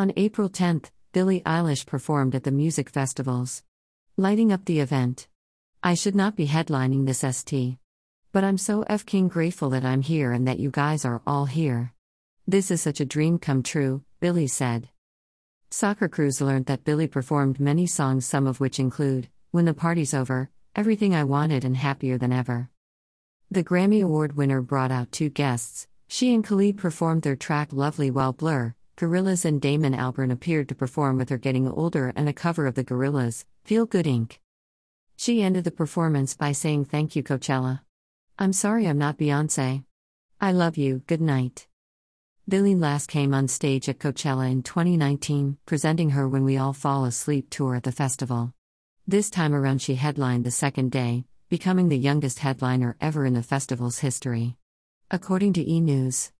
On April 10th, Billie Eilish performed at the music festivals, lighting up the event. I should not be headlining this ST. But I'm so f-king grateful that I'm here and that you guys are all here. This is such a dream come true, Billie said. Soccer Cruz learned that Billie performed many songs, some of which include When the Party's Over, Everything I Wanted, and Happier Than Ever. The Grammy Award winner brought out two guests. She and Khalid performed their track Lovely while Blur, Gorillaz and Damon Albarn appeared to perform with her Getting Older and a cover of the Gorillaz, Feel Good Inc. She ended the performance by saying thank you Coachella. I'm sorry I'm not Beyonce. I love you, good night. Billie last came on stage at Coachella in 2019, presenting her When We All Fall Asleep tour at the festival. This time around, she headlined the second day, becoming the youngest headliner ever in the festival's history. According to E! News.